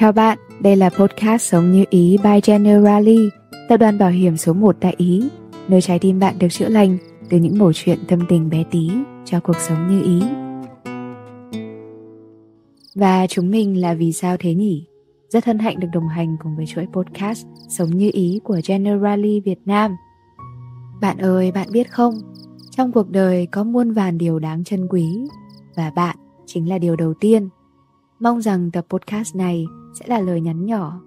Chào bạn, đây là podcast Sống Như Ý by Generali, tập đoàn bảo hiểm số 1 tại Ý, nơi trái tim bạn được chữa lành từ những mẩu chuyện tâm tình bé tí cho cuộc sống như ý. Và chúng mình là Vì sao thế nhỉ? Rất hân hạnh được đồng hành cùng với chuỗi podcast Sống Như Ý của Generali Việt Nam. Bạn ơi, bạn biết không? Trong cuộc đời có muôn vàn điều đáng trân quý và bạn chính là điều đầu tiên. Mong rằng tập podcast này sẽ là lời nhắn nhỏ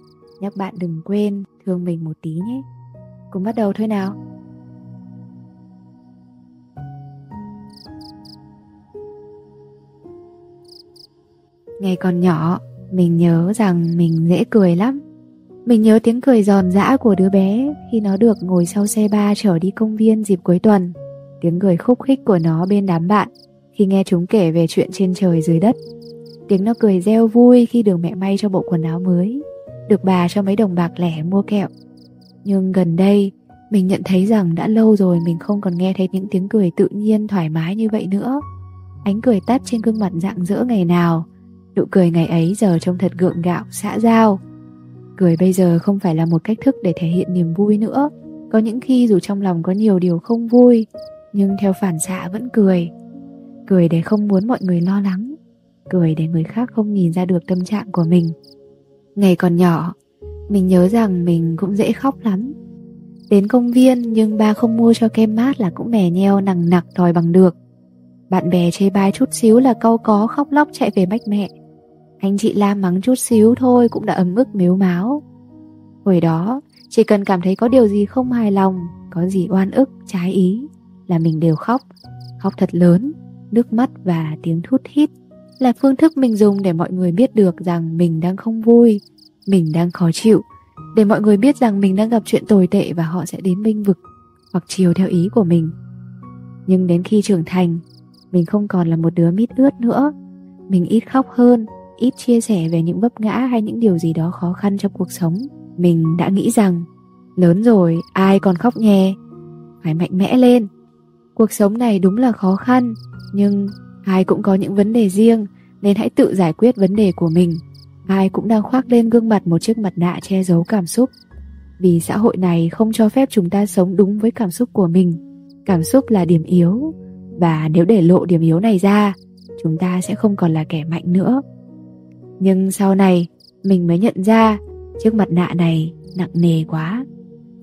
nhắc bạn đừng quên thương mình một tí nhé. Cùng bắt đầu thôi nào. Ngày còn nhỏ, mình nhớ rằng mình dễ cười lắm. Mình nhớ tiếng cười giòn giã của đứa bé khi nó được ngồi sau xe ba chở đi công viên dịp cuối tuần. Tiếng cười khúc khích của nó bên đám bạn khi nghe chúng kể về chuyện trên trời dưới đất. Tiếng nó cười reo vui khi được mẹ may cho bộ quần áo mới, được bà cho mấy đồng bạc lẻ mua kẹo. Nhưng gần đây, mình nhận thấy rằng đã lâu rồi mình không còn nghe thấy những tiếng cười tự nhiên thoải mái như vậy nữa. Ánh cười tắt trên gương mặt rạng rỡ ngày nào, nụ cười ngày ấy giờ trông thật gượng gạo, xã giao. Cười bây giờ không phải là một cách thức để thể hiện niềm vui nữa. Có những khi dù trong lòng có nhiều điều không vui, nhưng theo phản xạ vẫn cười. Cười để không muốn mọi người lo lắng, cười để người khác không nhìn ra được tâm trạng của mình. Ngày còn nhỏ, mình nhớ rằng mình cũng dễ khóc lắm. Đến công viên nhưng ba không mua cho kem mát là cũng mè nheo nằng nặc đòi bằng được. Bạn bè chê bai chút xíu là câu có khóc lóc chạy về bách mẹ. Anh chị la mắng chút xíu thôi cũng đã ấm ức mếu máo. Hồi đó, chỉ cần cảm thấy có điều gì không hài lòng, có gì oan ức, trái ý là mình đều khóc. Khóc thật lớn, nước mắt và tiếng thút thít là phương thức mình dùng để mọi người biết được rằng mình đang không vui, mình đang khó chịu, để mọi người biết rằng mình đang gặp chuyện tồi tệ và họ sẽ đến binh vực hoặc chiều theo ý của mình. Nhưng đến khi trưởng thành, mình không còn là một đứa mít ướt nữa, mình ít khóc hơn, ít chia sẻ về những vấp ngã hay những điều gì đó khó khăn trong cuộc sống. Mình đã nghĩ rằng lớn rồi ai còn khóc nhè, phải mạnh mẽ lên. Cuộc sống này đúng là khó khăn, nhưng ai cũng có những vấn đề riêng nên hãy tự giải quyết vấn đề của mình. Ai cũng đang khoác lên gương mặt một chiếc mặt nạ che giấu cảm xúc. Vì xã hội này không cho phép chúng ta sống đúng với cảm xúc của mình. Cảm xúc là điểm yếu. Và nếu để lộ điểm yếu này ra, chúng ta sẽ không còn là kẻ mạnh nữa. Nhưng sau này, mình mới nhận ra chiếc mặt nạ này nặng nề quá.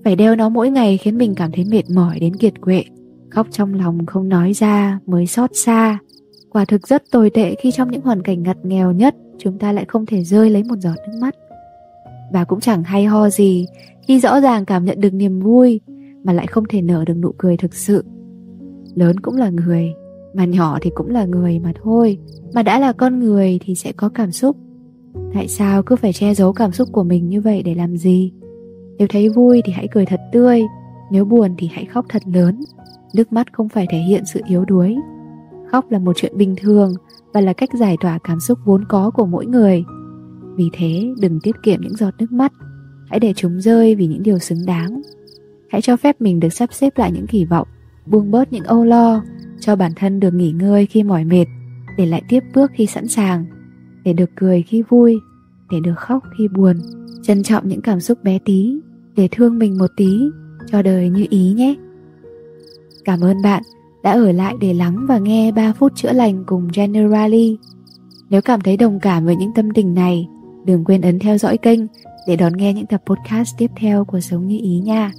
Phải đeo nó mỗi ngày khiến mình cảm thấy mệt mỏi đến kiệt quệ, khóc trong lòng không nói ra mới xót xa quả thực rất tồi tệ khi trong những hoàn cảnh ngặt nghèo nhất, chúng ta lại không thể rơi lấy một giọt nước mắt. Và cũng chẳng hay ho gì khi rõ ràng cảm nhận được niềm vui, mà lại không thể nở được nụ cười thực sự. Lớn cũng là người, mà nhỏ thì cũng là người mà thôi. Mà đã là con người thì sẽ có cảm xúc. Tại sao cứ phải che giấu cảm xúc của mình như vậy để làm gì? Nếu thấy vui thì hãy cười thật tươi, nếu buồn thì hãy khóc thật lớn. Nước mắt không phải thể hiện sự yếu đuối khóc là một chuyện bình thường và là cách giải tỏa cảm xúc vốn có của mỗi người. Vì thế, đừng tiết kiệm những giọt nước mắt. Hãy để chúng rơi vì những điều xứng đáng. Hãy cho phép mình được sắp xếp lại những kỳ vọng, buông bớt những âu lo, cho bản thân được nghỉ ngơi khi mỏi mệt, để lại tiếp bước khi sẵn sàng, để được cười khi vui, để được khóc khi buồn. Trân trọng những cảm xúc bé tí, để thương mình một tí, cho đời như ý nhé. Cảm ơn bạn đã ở lại để lắng và nghe 3 phút chữa lành cùng Generali. Nếu cảm thấy đồng cảm với những tâm tình này, đừng quên ấn theo dõi kênh để đón nghe những tập podcast tiếp theo của Sống Như Ý nha.